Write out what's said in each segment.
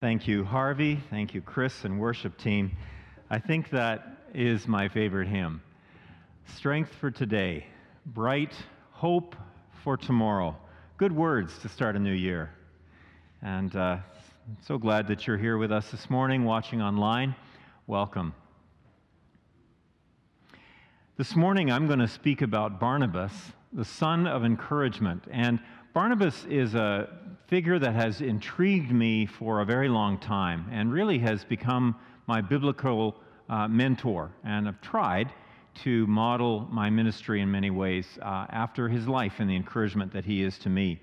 Thank you, Harvey. Thank you, Chris and worship team. I think that is my favorite hymn. Strength for today, bright hope for tomorrow. Good words to start a new year. And uh, so glad that you're here with us this morning, watching online. Welcome. This morning, I'm going to speak about Barnabas, the son of encouragement. And Barnabas is a figure that has intrigued me for a very long time and really has become my biblical uh, mentor. And I've tried to model my ministry in many ways uh, after his life and the encouragement that he is to me.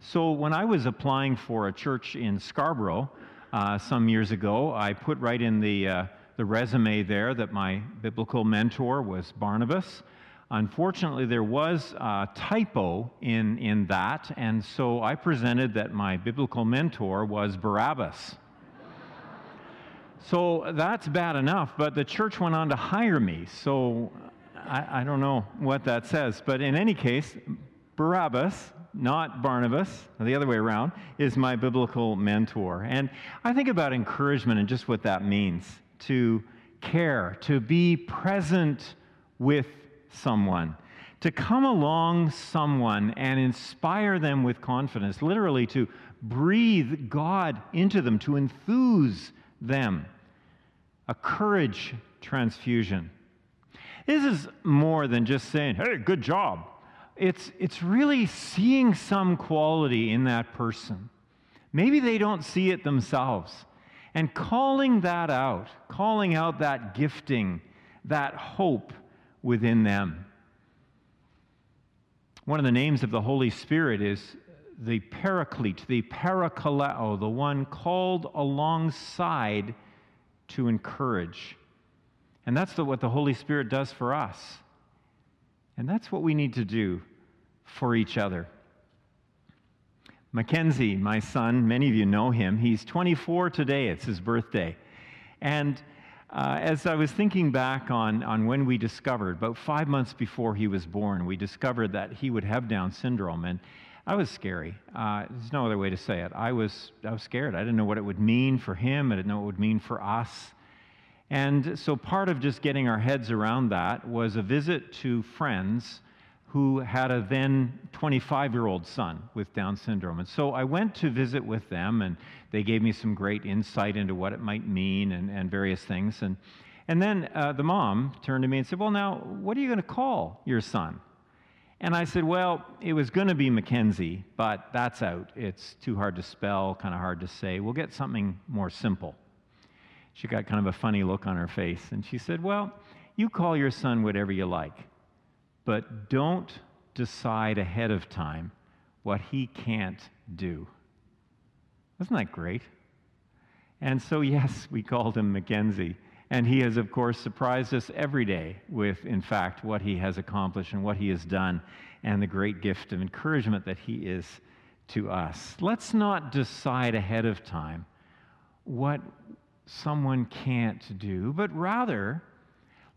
So when I was applying for a church in Scarborough uh, some years ago, I put right in the, uh, the resume there that my biblical mentor was Barnabas. Unfortunately, there was a typo in, in that, and so I presented that my biblical mentor was Barabbas. so that's bad enough, but the church went on to hire me, so I, I don't know what that says. But in any case, Barabbas, not Barnabas, the other way around, is my biblical mentor. And I think about encouragement and just what that means to care, to be present with someone, to come along someone and inspire them with confidence, literally to breathe God into them, to enthuse them. A courage transfusion. This is more than just saying, hey, good job. It's, it's really seeing some quality in that person. Maybe they don't see it themselves. And calling that out, calling out that gifting, that hope, within them. One of the names of the Holy Spirit is the Paraclete, the Parakaleo, the one called alongside to encourage. And that's the, what the Holy Spirit does for us. And that's what we need to do for each other. Mackenzie, my son, many of you know him. He's 24 today, it's his birthday. And uh, as I was thinking back on, on when we discovered, about five months before he was born, we discovered that he would have Down syndrome. And I was scary. Uh, there's no other way to say it. I was, I was scared. I didn't know what it would mean for him, I didn't know what it would mean for us. And so part of just getting our heads around that was a visit to friends who had a then 25 year old son with Down syndrome. And so I went to visit with them, and they gave me some great insight into what it might mean and, and various things. And, and then uh, the mom turned to me and said, Well, now, what are you going to call your son? And I said, Well, it was going to be Mackenzie, but that's out. It's too hard to spell, kind of hard to say. We'll get something more simple. She got kind of a funny look on her face, and she said, Well, you call your son whatever you like but don't decide ahead of time what he can't do. Isn't that great? And so, yes, we called him Mackenzie. And he has, of course, surprised us every day with, in fact, what he has accomplished and what he has done and the great gift of encouragement that he is to us. Let's not decide ahead of time what someone can't do, but rather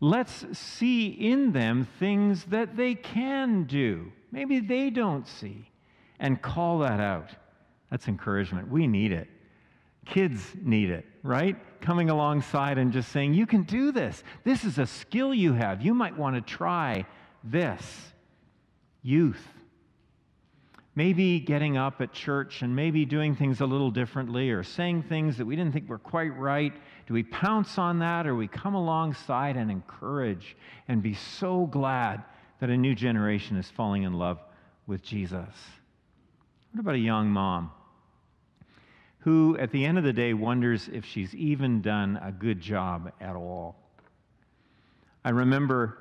Let's see in them things that they can do. Maybe they don't see, and call that out. That's encouragement. We need it. Kids need it, right? Coming alongside and just saying, You can do this. This is a skill you have. You might want to try this. Youth. Maybe getting up at church and maybe doing things a little differently or saying things that we didn't think were quite right do we pounce on that or we come alongside and encourage and be so glad that a new generation is falling in love with Jesus? What about a young mom who, at the end of the day, wonders if she's even done a good job at all? I remember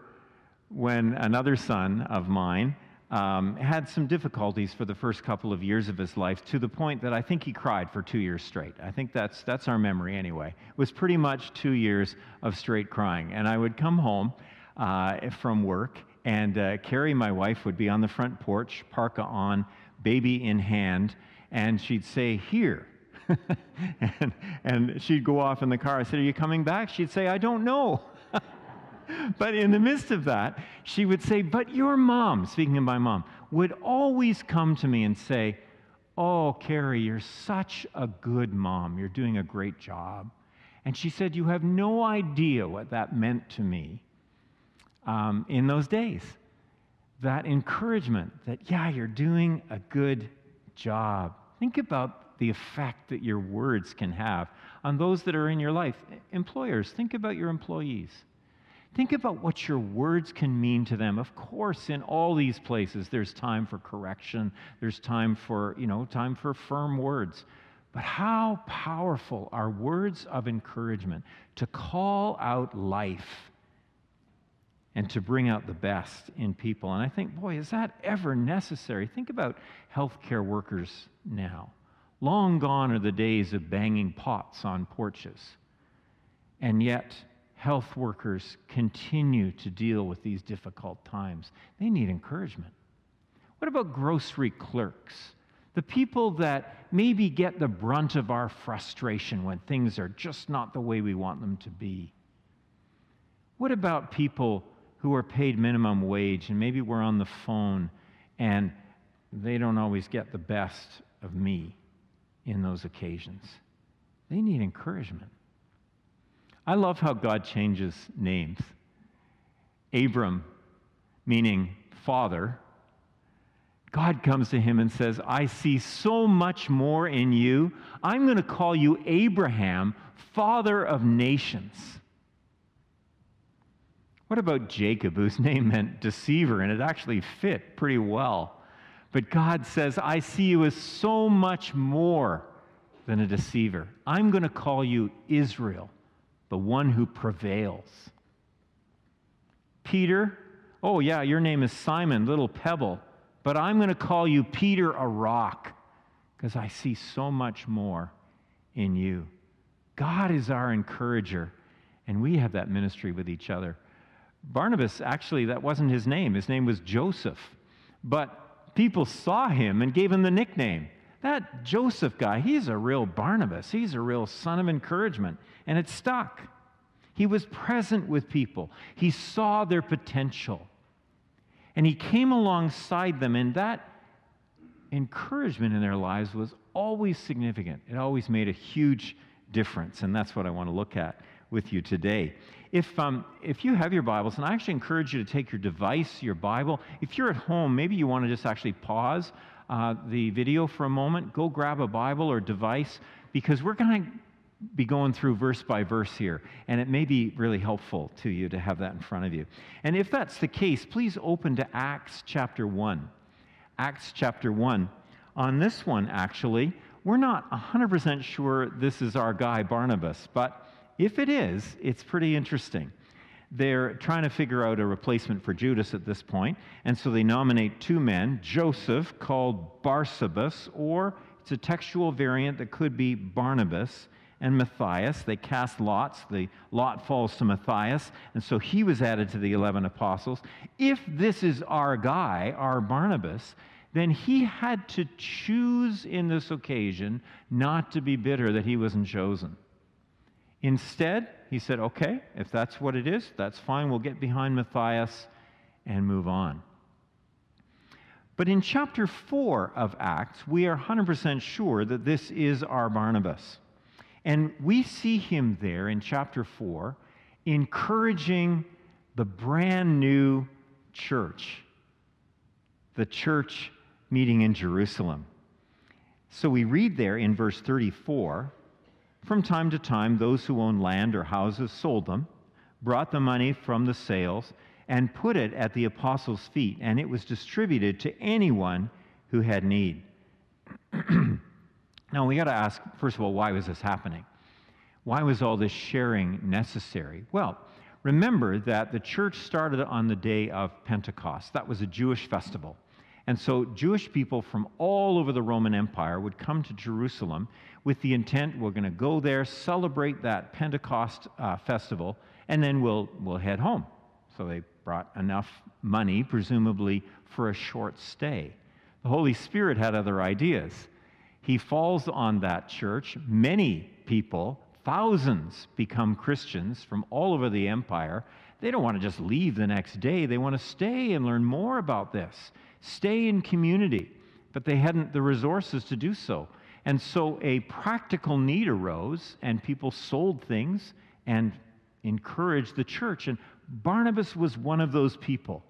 when another son of mine um, had some difficulties for the first couple of years of his life to the point that I think he cried for two years straight. I think that's, that's our memory anyway. It was pretty much two years of straight crying. And I would come home uh, from work, and uh, Carrie, my wife, would be on the front porch, parka on, baby in hand, and she'd say, Here. and, and she'd go off in the car. I said, Are you coming back? She'd say, I don't know. but in the midst of that, she would say, But your mom, speaking of my mom, would always come to me and say, Oh, Carrie, you're such a good mom. You're doing a great job. And she said, You have no idea what that meant to me um, in those days. That encouragement that, yeah, you're doing a good job. Think about the effect that your words can have on those that are in your life. Employers, think about your employees. Think about what your words can mean to them. Of course, in all these places, there's time for correction, there's time for, you know, time for firm words. But how powerful are words of encouragement to call out life and to bring out the best in people. And I think, boy, is that ever necessary? Think about healthcare workers now. Long gone are the days of banging pots on porches. And yet, health workers continue to deal with these difficult times. They need encouragement. What about grocery clerks? The people that maybe get the brunt of our frustration when things are just not the way we want them to be. What about people who are paid minimum wage and maybe we're on the phone and they don't always get the best of me in those occasions? They need encouragement. I love how God changes names. Abram, meaning father, God comes to him and says, I see so much more in you. I'm going to call you Abraham, father of nations. What about Jacob, whose name meant deceiver, and it actually fit pretty well? But God says, I see you as so much more than a deceiver. I'm going to call you Israel, the one who prevails. Peter, oh, yeah, your name is Simon, little pebble, but I'm going to call you Peter, a rock, because I see so much more in you. God is our encourager, and we have that ministry with each other. Barnabas, actually, that wasn't his name. His name was Joseph. But people saw him and gave him the nickname. That Joseph guy, he's a real Barnabas. He's a real son of encouragement and it stuck. He was present with people, he saw their potential. And he came alongside them, and that encouragement in their lives was always significant. It always made a huge difference, and that's what I want to look at with you today. If, um, if you have your Bibles, and I actually encourage you to take your device, your Bible. If you're at home, maybe you want to just actually pause uh, the video for a moment, go grab a Bible or device, because we're going to be going through verse by verse here, and it may be really helpful to you to have that in front of you. And if that's the case, please open to Acts chapter 1. Acts chapter 1. On this one, actually, we're not 100% sure this is our guy Barnabas, but if it is, it's pretty interesting. They're trying to figure out a replacement for Judas at this point, and so they nominate two men Joseph, called Barsabas, or it's a textual variant that could be Barnabas and Matthias. They cast lots. The lot falls to Matthias, and so he was added to the 11 apostles. If this is our guy, our Barnabas, then he had to choose in this occasion not to be bitter that he wasn't chosen. Instead, he said, okay, if that's what it is, that's fine. We'll get behind Matthias and move on. But in chapter 4 of Acts, we are 100% sure that this is our Barnabas. And we see him there in chapter 4 encouraging the brand new church, the church meeting in Jerusalem. So we read there in verse 34 from time to time, those who owned land or houses sold them, brought the money from the sales, and put it at the apostles' feet, and it was distributed to anyone who had need. Now, we got to ask, first of all, why was this happening? Why was all this sharing necessary? Well, remember that the church started on the day of Pentecost. That was a Jewish festival. And so Jewish people from all over the Roman Empire would come to Jerusalem with the intent we're going to go there, celebrate that Pentecost uh, festival, and then we'll, we'll head home. So they brought enough money, presumably, for a short stay. The Holy Spirit had other ideas he falls on that church. Many people, thousands, become Christians from all over the empire. They don't want to just leave the next day, they want to stay and learn more about this. Stay in community. but they hadn't the resources to do so. And so a practical need arose, and people sold things and encouraged the church. And Barnabas was one of those people.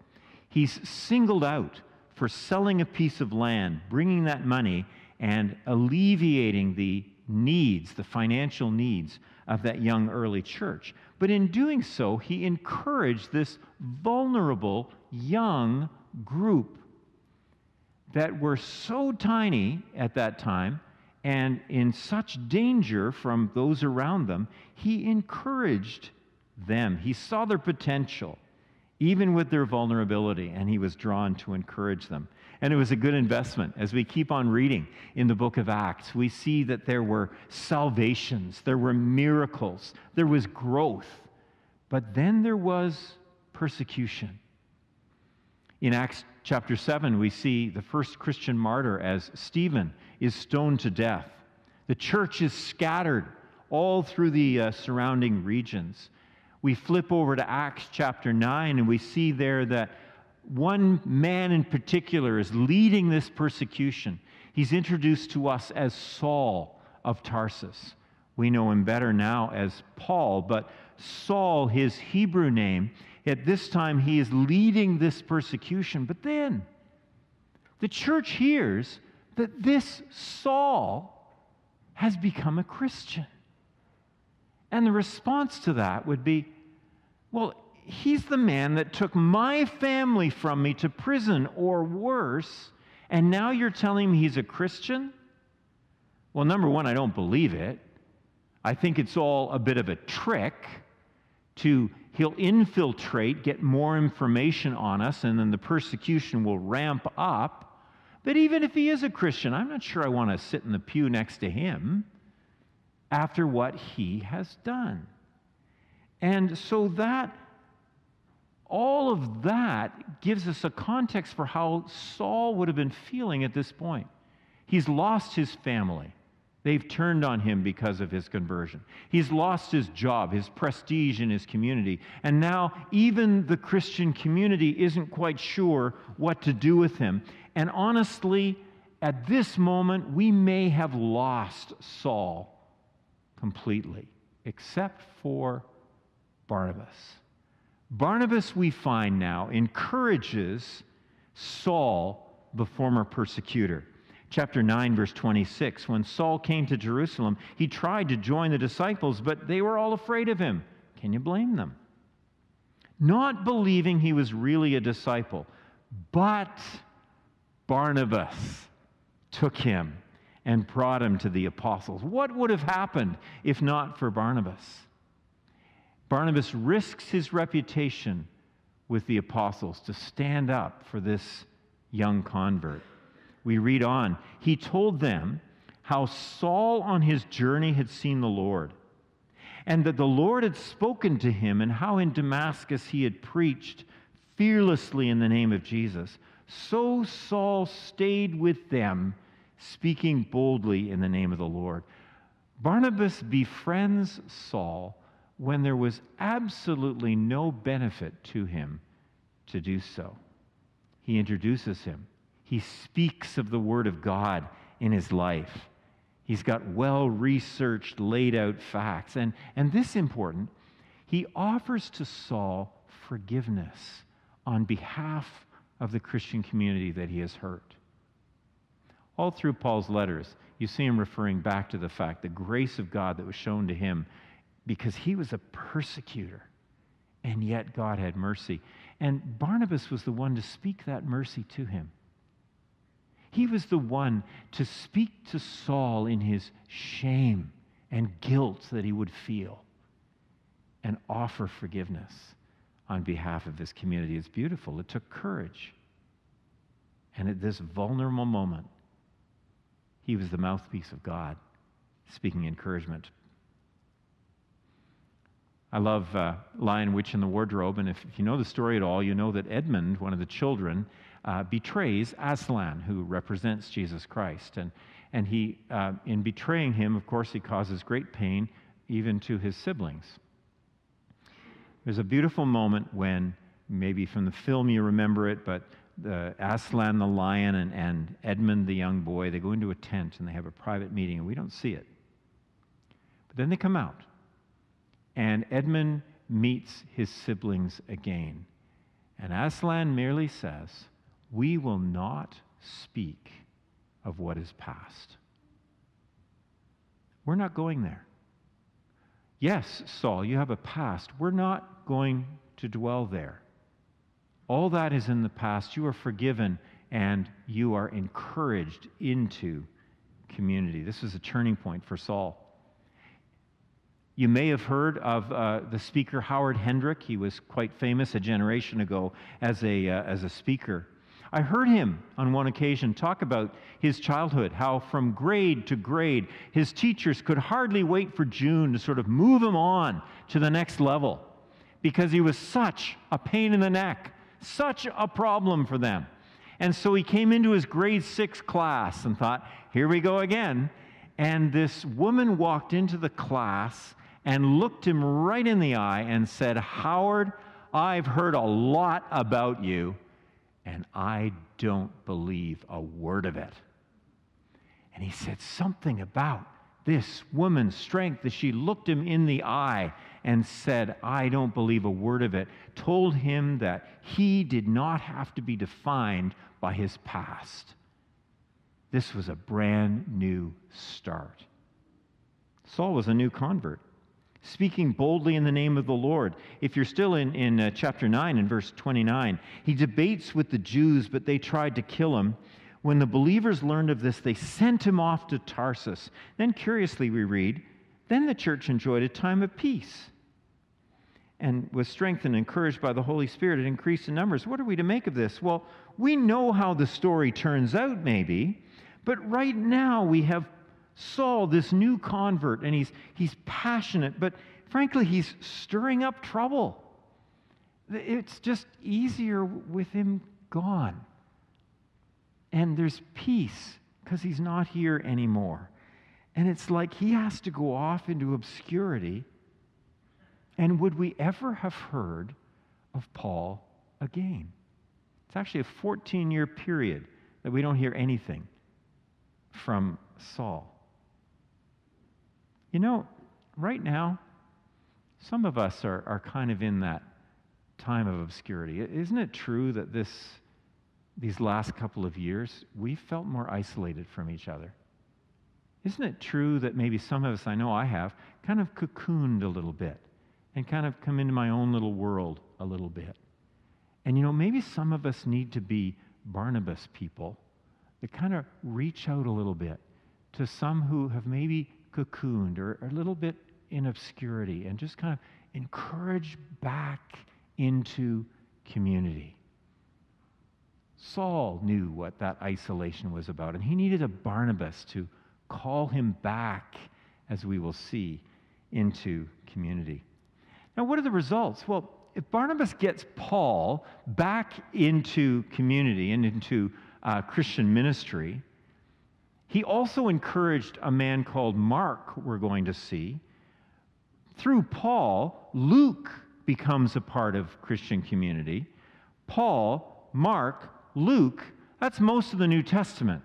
He's singled out for selling a piece of land, bringing that money, and alleviating the needs, the financial needs of that young early church. But in doing so, he encouraged this vulnerable young group that were so tiny at that time and in such danger from those around them. He encouraged them, he saw their potential even with their vulnerability, and he was drawn to encourage them. And it was a good investment. As we keep on reading in the book of Acts, we see that there were salvations, there were miracles, there was growth, but then there was persecution. In Acts chapter 7, we see the first Christian martyr as Stephen is stoned to death. The church is scattered all through the uh, surrounding regions we flip over to Acts chapter 9 and we see there that one man in particular is leading this persecution. He's introduced to us as Saul of Tarsus. We know him better now as Paul, but Saul, his Hebrew name, at this time he is leading this persecution. But then the church hears that this Saul has become a Christian. And the response to that would be well, he's the man that took my family from me to prison or worse, and now you're telling me he's a Christian? Well, number one, I don't believe it. I think it's all a bit of a trick to he'll infiltrate, get more information on us, and then the persecution will ramp up. But even if he is a Christian, I'm not sure I want to sit in the pew next to him after what he has done. And so that, all of that gives us a context for how Saul would have been feeling at this point. He's lost his family. They've turned on him because of his conversion. He's lost his job, his prestige in his community. And now, even the Christian community isn't quite sure what to do with him. And honestly, at this moment, we may have lost Saul completely, except for Barnabas. Barnabas, we find now, encourages Saul, the former persecutor. Chapter 9, verse 26 When Saul came to Jerusalem, he tried to join the disciples, but they were all afraid of him. Can you blame them? Not believing he was really a disciple, but Barnabas took him and brought him to the apostles. What would have happened if not for Barnabas? Barnabas risks his reputation with the apostles to stand up for this young convert. We read on. He told them how Saul on his journey had seen the Lord, and that the Lord had spoken to him, and how in Damascus he had preached fearlessly in the name of Jesus. So Saul stayed with them, speaking boldly in the name of the Lord. Barnabas befriends Saul when there was absolutely no benefit to him to do so. He introduces him. He speaks of the Word of God in his life. He's got well researched, laid out facts. And, and this important, he offers to Saul forgiveness on behalf of the Christian community that he has hurt. All through Paul's letters, you see him referring back to the fact, the grace of God that was shown to him because he was a persecutor, and yet God had mercy. And Barnabas was the one to speak that mercy to him. He was the one to speak to Saul in his shame and guilt that he would feel and offer forgiveness on behalf of his community. It's beautiful. It took courage. And at this vulnerable moment, he was the mouthpiece of God, speaking encouragement I love uh, Lion, Witch, and the Wardrobe. And if, if, you know the story at all, you know that Edmund, one of the children, uh, betrays Aslan, who represents Jesus Christ. And, and he, uh, in betraying him, of course, he causes great pain even to his siblings. There's a beautiful moment when, maybe from the film you remember it, but the Aslan the lion and, and Edmund the young boy, they go into a tent and they have a private meeting, and we don't see it. But then they come out, and Edmund meets his siblings again. And Aslan merely says, We will not speak of what is past. We're not going there. Yes, Saul, you have a past. We're not going to dwell there. All that is in the past. You are forgiven and you are encouraged into community. This was a turning point for Saul. You may have heard of uh, the speaker Howard Hendrick. He was quite famous a generation ago as a, uh, as a speaker. I heard him on one occasion talk about his childhood, how from grade to grade, his teachers could hardly wait for June to sort of move him on to the next level because he was such a pain in the neck, such a problem for them. And so he came into his grade six class and thought, here we go again. And this woman walked into the class and looked him right in the eye and said, Howard, I've heard a lot about you and I don't believe a word of it. And he said something about this woman's strength as she looked him in the eye and said, I don't believe a word of it, told him that he did not have to be defined by his past. This was a brand new start. Saul was a new convert speaking boldly in the name of the Lord. If you're still in, in uh, chapter 9 and verse 29, he debates with the Jews, but they tried to kill him. When the believers learned of this, they sent him off to Tarsus. Then, curiously, we read, then the church enjoyed a time of peace and was strengthened and encouraged by the Holy Spirit. It increased in numbers. What are we to make of this? Well, we know how the story turns out, maybe, but right now we have Saul, this new convert, and he's, he's passionate, but frankly, he's stirring up trouble. It's just easier with him gone. And there's peace because he's not here anymore. And it's like he has to go off into obscurity. And would we ever have heard of Paul again? It's actually a 14 year period that we don't hear anything from Saul. You know, right now, some of us are, are kind of in that time of obscurity. Isn't it true that this, these last couple of years, we felt more isolated from each other? Isn't it true that maybe some of us, I know I have, kind of cocooned a little bit and kind of come into my own little world a little bit? And you know, maybe some of us need to be Barnabas people that kind of reach out a little bit to some who have maybe cocooned or, a little bit in obscurity and just kind of encourage back into community. Saul knew what that isolation was about, and he needed a Barnabas to call him back, as we will see, into community. Now, what are the results? Well, if Barnabas gets Paul back into community and into uh, Christian ministry, he also encouraged a man called Mark, we're going to see. Through Paul, Luke becomes a part of Christian community. Paul, Mark, Luke, that's most of the New Testament.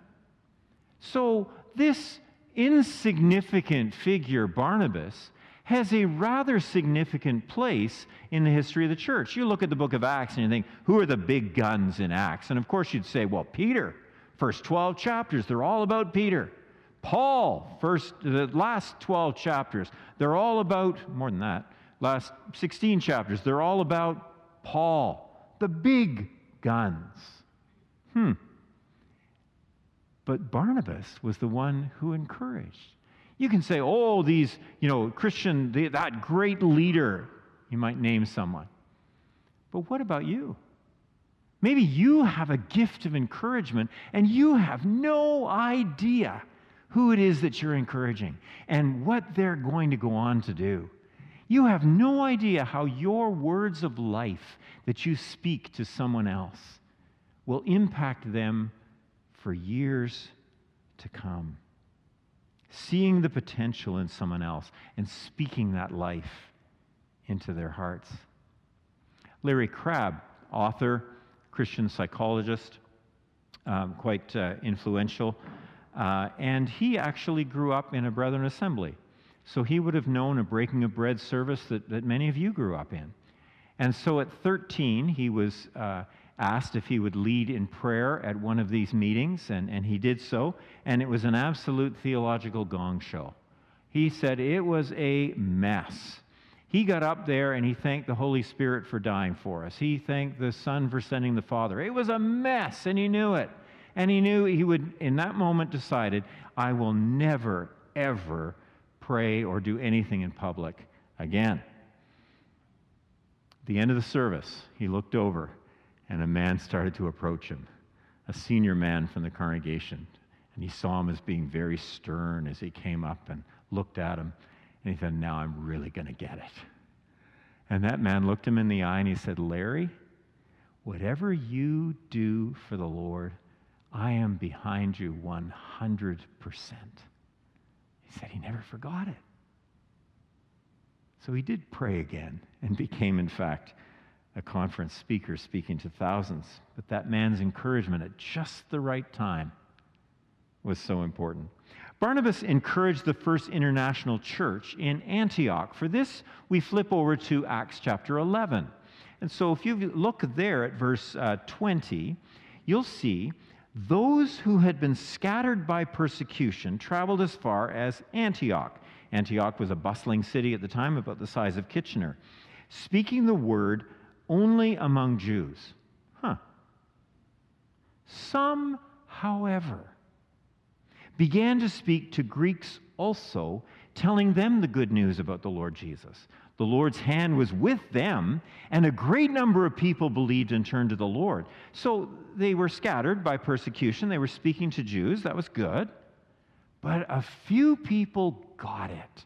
So this insignificant figure, Barnabas, has a rather significant place in the history of the church. You look at the book of Acts and you think, who are the big guns in Acts? And of course, you'd say, well, Peter. First 12 chapters, they're all about Peter. Paul, first the last 12 chapters, they're all about more than that. Last 16 chapters, they're all about Paul, the big guns. Hmm. But Barnabas was the one who encouraged. You can say, oh, these, you know, Christian, that great leader, you might name someone. But what about you? Maybe you have a gift of encouragement and you have no idea who it is that you're encouraging and what they're going to go on to do. You have no idea how your words of life that you speak to someone else will impact them for years to come. Seeing the potential in someone else and speaking that life into their hearts. Larry Crabb, author, Christian psychologist, um, quite uh, influential. Uh, and he actually grew up in a Brethren assembly. So he would have known a breaking of bread service that, that many of you grew up in. And so at 13, he was uh, asked if he would lead in prayer at one of these meetings, and, and he did so. And it was an absolute theological gong show. He said it was a mess. He got up there and he thanked the Holy Spirit for dying for us. He thanked the Son for sending the Father. It was a mess, and he knew it. And he knew he would, in that moment, decided, I will never, ever pray or do anything in public again. At the end of the service, he looked over and a man started to approach him, a senior man from the congregation. And he saw him as being very stern as he came up and looked at him. And he said, Now I'm really going to get it. And that man looked him in the eye and he said, Larry, whatever you do for the Lord, I am behind you 100%. He said he never forgot it. So he did pray again and became, in fact, a conference speaker speaking to thousands. But that man's encouragement at just the right time was so important. Barnabas encouraged the first international church in Antioch. For this, we flip over to Acts chapter 11. And so if you look there at verse uh, 20, you'll see those who had been scattered by persecution traveled as far as Antioch. Antioch was a bustling city at the time, about the size of Kitchener, speaking the word only among Jews. Huh. Some, however, began to speak to Greeks also, telling them the good news about the Lord Jesus. The Lord's hand was with them, and a great number of people believed and turned to the Lord. So they were scattered by persecution. They were speaking to Jews. That was good. But a few people got it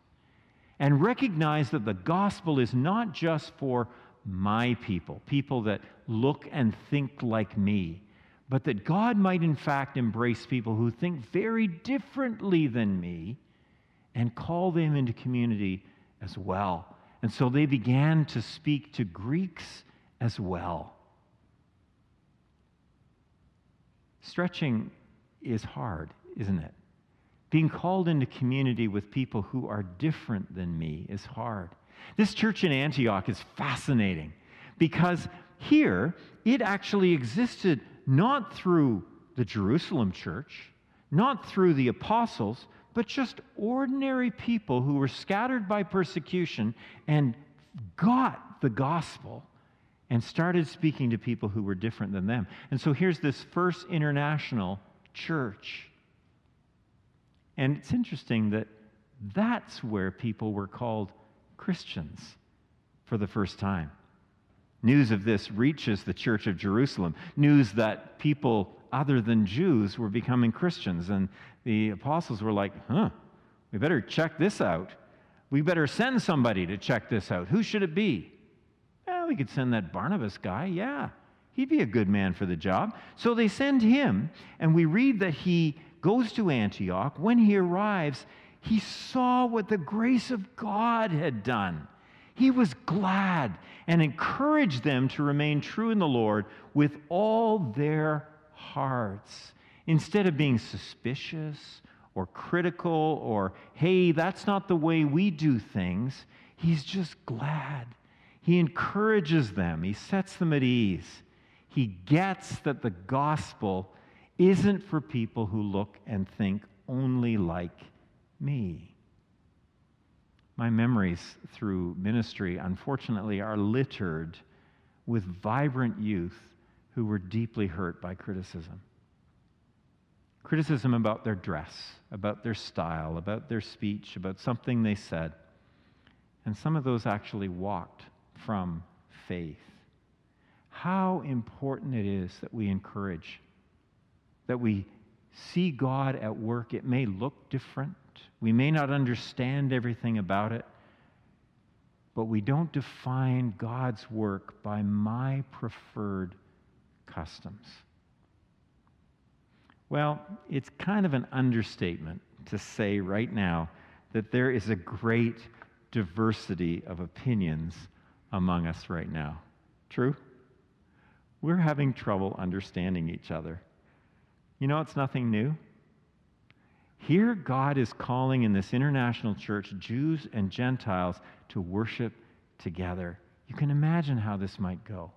and recognized that the gospel is not just for my people, people that look and think like me, but that God might in fact embrace people who think very differently than me and call them into community as well. And so they began to speak to Greeks as well. Stretching is hard, isn't it? Being called into community with people who are different than me is hard. This church in Antioch is fascinating because here it actually existed not through the Jerusalem church, not through the apostles, but just ordinary people who were scattered by persecution and got the gospel and started speaking to people who were different than them. And so here's this first international church. And it's interesting that that's where people were called Christians for the first time. News of this reaches the church of Jerusalem. News that people other than Jews were becoming Christians. And the apostles were like, huh, we better check this out. We better send somebody to check this out. Who should it be? Well, we could send that Barnabas guy. Yeah, he'd be a good man for the job. So they send him, and we read that he goes to Antioch. When he arrives, he saw what the grace of God had done. He was glad and encouraged them to remain true in the Lord with all their hearts. Instead of being suspicious or critical or, hey, that's not the way we do things, he's just glad. He encourages them, he sets them at ease. He gets that the gospel isn't for people who look and think only like me. My memories through ministry, unfortunately, are littered with vibrant youth who were deeply hurt by criticism. Criticism about their dress, about their style, about their speech, about something they said. And some of those actually walked from faith. How important it is that we encourage, that we see God at work. It may look different, we may not understand everything about it, but we don't define God's work by my preferred customs. Well, it's kind of an understatement to say right now that there is a great diversity of opinions among us right now. True? we're having trouble understanding each other. You know, it's nothing new. Here, God is calling in this international church Jews and Gentiles to worship together. You can imagine how this might go.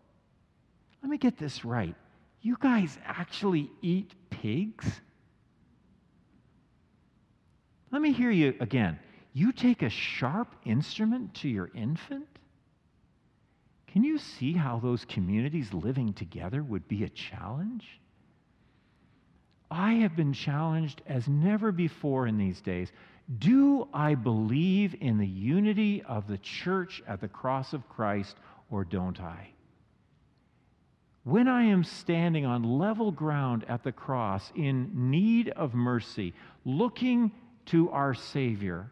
Let me get this right. You guys actually eat pigs? Let me hear you again. You take a sharp instrument to your infant? Can you see how those communities living together would be a challenge? I have been challenged as never before in these days. Do I believe in the unity of the church at the cross of Christ or don't I? When I am standing on level ground at the cross in need of mercy, looking to our Savior,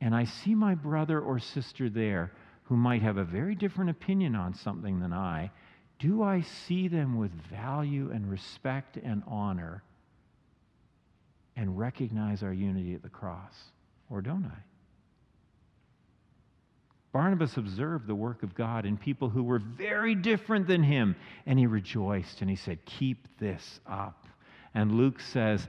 and I see my brother or sister there who might have a very different opinion on something than I, do I see them with value and respect and honor and recognize our unity at the cross? Or don't I? Barnabas observed the work of God in people who were very different than him, and he rejoiced and he said, Keep this up. And Luke says,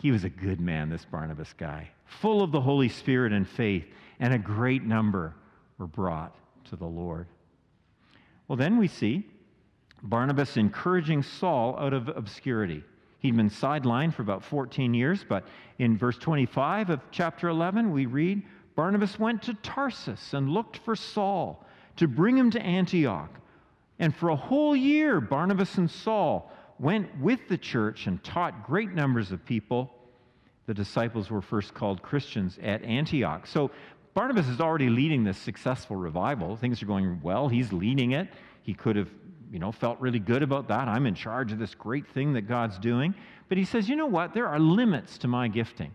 He was a good man, this Barnabas guy, full of the Holy Spirit and faith, and a great number were brought to the Lord. Well, then we see Barnabas encouraging Saul out of obscurity. He'd been sidelined for about 14 years, but in verse 25 of chapter 11, we read Barnabas went to Tarsus and looked for Saul to bring him to Antioch. And for a whole year, Barnabas and Saul went with the church and taught great numbers of people. The disciples were first called Christians at Antioch. So Barnabas is already leading this successful revival. Things are going well. He's leading it. He could have, you know, felt really good about that. I'm in charge of this great thing that God's doing. But he says, you know what? There are limits to my gifting.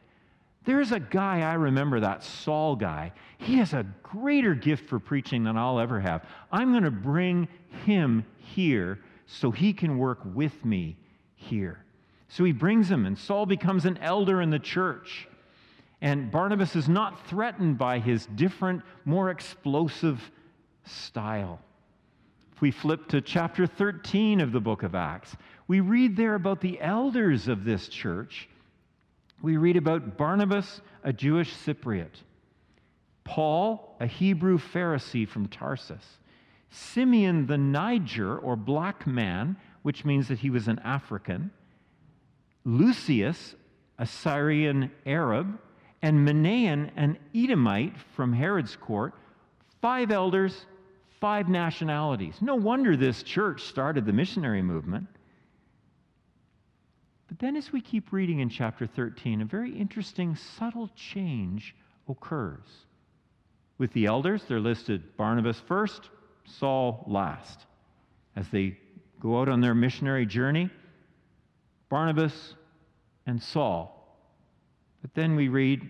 There's a guy, I remember that Saul guy. He has a greater gift for preaching than I'll ever have. I'm going to bring him here so he can work with me here. So he brings him, and Saul becomes an elder in the church. And Barnabas is not threatened by his different, more explosive style. If we flip to chapter 13 of the book of Acts, we read there about the elders of this church. We read about Barnabas, a Jewish Cypriot, Paul, a Hebrew Pharisee from Tarsus, Simeon the Niger, or black man, which means that he was an African, Lucius, a Syrian Arab, and Manaen, an Edomite from Herod's court, five elders, five nationalities. No wonder this church started the missionary movement. But then, as we keep reading in chapter 13, a very interesting, subtle change occurs. With the elders, they're listed Barnabas first, Saul last. As they go out on their missionary journey, Barnabas and Saul but then we read,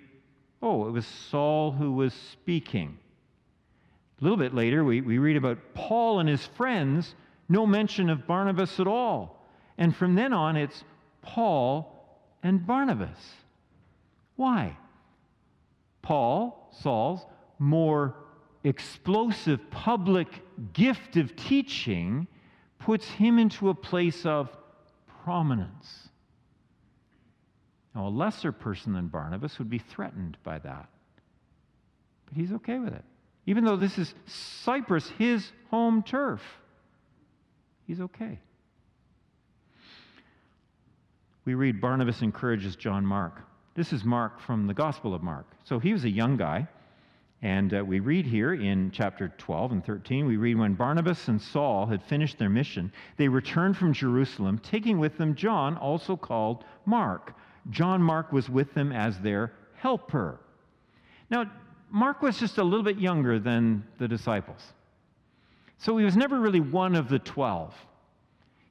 oh, it was Saul who was speaking. A little bit later, we, we read about Paul and his friends, no mention of Barnabas at all. And from then on, it's Paul and Barnabas. Why? Paul, Saul's more explosive public gift of teaching puts him into a place of prominence. Now, a lesser person than Barnabas would be threatened by that. But he's okay with it. Even though this is Cyprus, his home turf, he's okay. We read Barnabas encourages John Mark. This is Mark from the Gospel of Mark. So he was a young guy. And uh, we read here in chapter 12 and 13, we read when Barnabas and Saul had finished their mission, they returned from Jerusalem, taking with them John, also called Mark John Mark was with them as their helper. Now, Mark was just a little bit younger than the disciples. So he was never really one of the 12.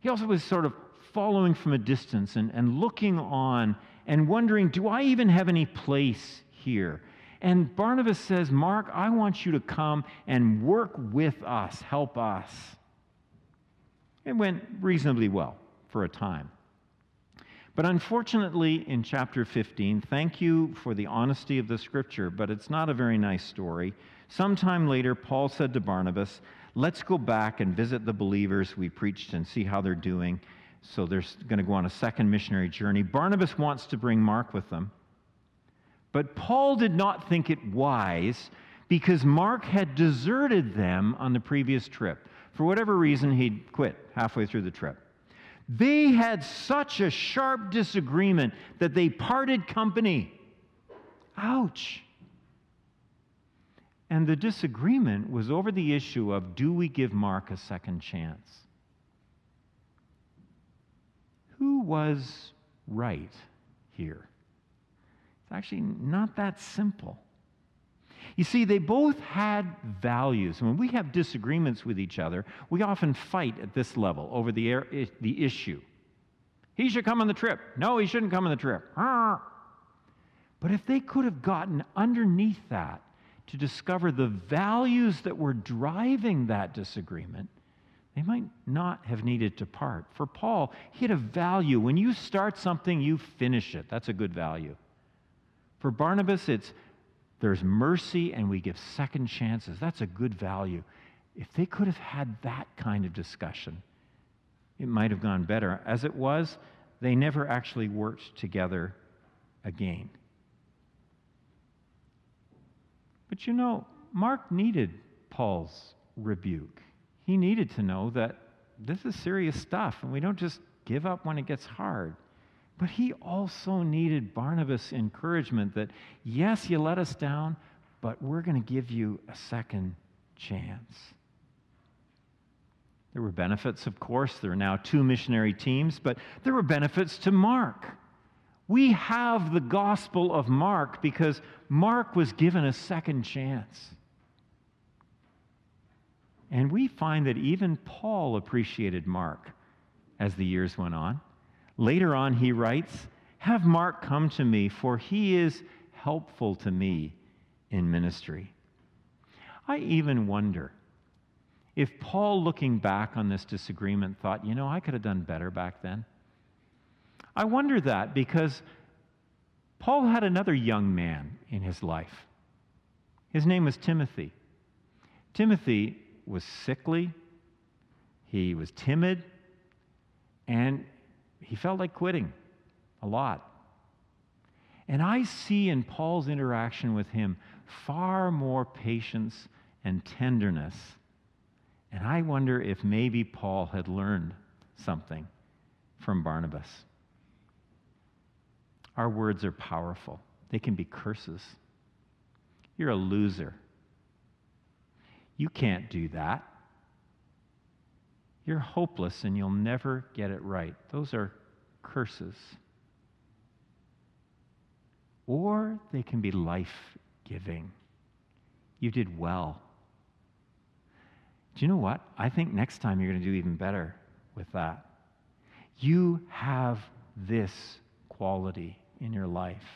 He also was sort of following from a distance and, and looking on and wondering, do I even have any place here? And Barnabas says, Mark, I want you to come and work with us, help us. It went reasonably well for a time. But unfortunately, in chapter 15, thank you for the honesty of the scripture, but it's not a very nice story. Sometime later, Paul said to Barnabas, let's go back and visit the believers we preached and see how they're doing. So they're going to go on a second missionary journey. Barnabas wants to bring Mark with them. But Paul did not think it wise because Mark had deserted them on the previous trip. For whatever reason, he'd quit halfway through the trip. They had such a sharp disagreement that they parted company. Ouch. And the disagreement was over the issue of do we give Mark a second chance? Who was right here? It's actually not that simple. You see, they both had values. When we have disagreements with each other, we often fight at this level over the, air, the issue. He should come on the trip. No, he shouldn't come on the trip. But if they could have gotten underneath that to discover the values that were driving that disagreement, they might not have needed to part. For Paul, he had a value. When you start something, you finish it. That's a good value. For Barnabas, it's there's mercy and we give second chances. That's a good value. If they could have had that kind of discussion, it might have gone better. As it was, they never actually worked together again. But you know, Mark needed Paul's rebuke. He needed to know that this is serious stuff, and we don't just give up when it gets hard. But he also needed Barnabas' encouragement that, yes, you let us down, but we're going to give you a second chance. There were benefits, of course. There are now two missionary teams, but there were benefits to Mark. We have the gospel of Mark because Mark was given a second chance. And we find that even Paul appreciated Mark as the years went on. Later on, he writes, Have Mark come to me, for he is helpful to me in ministry. I even wonder if Paul, looking back on this disagreement, thought, you know, I could have done better back then. I wonder that because Paul had another young man in his life. His name was Timothy. Timothy was sickly, he was timid, and he felt like quitting a lot. And I see in Paul's interaction with him far more patience and tenderness. And I wonder if maybe Paul had learned something from Barnabas. Our words are powerful, they can be curses. You're a loser. You can't do that. You're hopeless and you'll never get it right. Those are curses. Or they can be life giving. You did well. Do you know what? I think next time you're going to do even better with that. You have this quality in your life.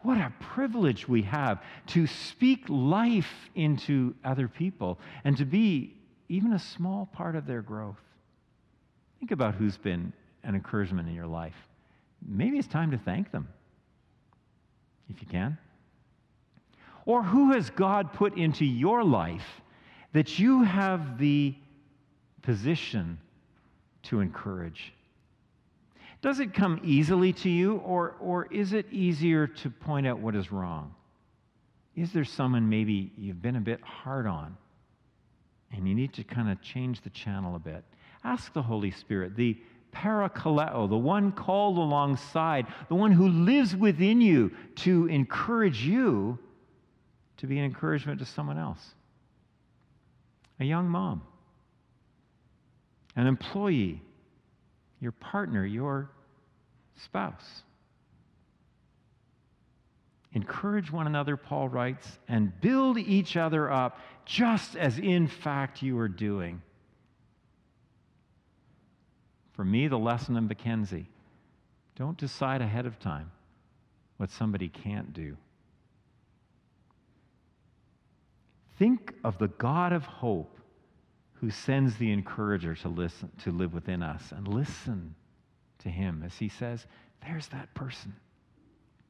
What a privilege we have to speak life into other people and to be even a small part of their growth. Think about who's been an encouragement in your life. Maybe it's time to thank them, if you can. Or who has God put into your life that you have the position to encourage? Does it come easily to you, or, or is it easier to point out what is wrong? Is there someone maybe you've been a bit hard on and you need to kind of change the channel a bit? Ask the Holy Spirit, the parakaleo, the one called alongside, the one who lives within you to encourage you to be an encouragement to someone else. A young mom, an employee your partner, your spouse. Encourage one another, Paul writes, and build each other up, just as in fact you are doing. For me, the lesson in Mackenzie don't decide ahead of time what somebody can't do. Think of the God of hope who sends the encourager to listen to live within us and listen to him as he says there's that person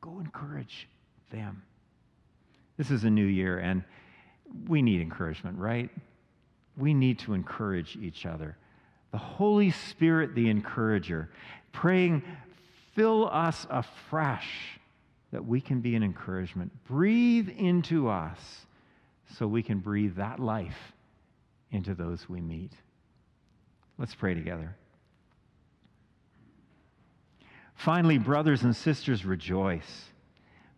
go encourage them this is a new year and we need encouragement right We need to encourage each other. The Holy Spirit, the encourager, praying, fill us afresh that we can be an encouragement. Breathe into us so we can breathe that life into those we meet. Let's pray together. Finally, brothers and sisters, rejoice.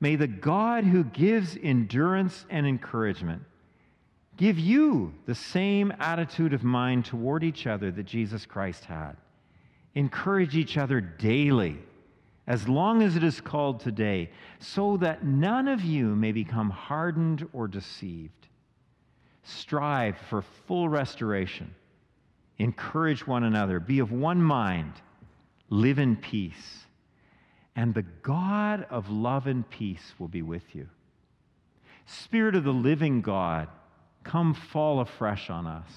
May the God who gives endurance and encouragement give you the same attitude of mind toward each other that Jesus Christ had. Encourage each other daily, as long as it is called today, so that none of you may become hardened or deceived. Strive for full restoration. Encourage one another. Be of one mind. Live in peace and the God of love and peace will be with you. Spirit of the living God, come fall afresh on us.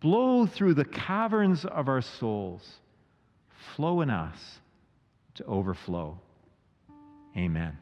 Blow through the caverns of our souls. Flow in us to overflow. Amen.